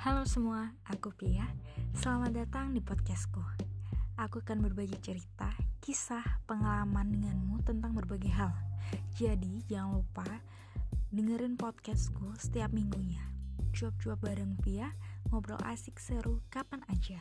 Halo semua, aku Pia. Selamat datang di podcastku. Aku akan berbagi cerita, kisah, pengalaman denganmu tentang berbagai hal. Jadi, jangan lupa dengerin podcastku setiap minggunya. Cuap-cuap bareng Pia, ngobrol asik seru kapan aja.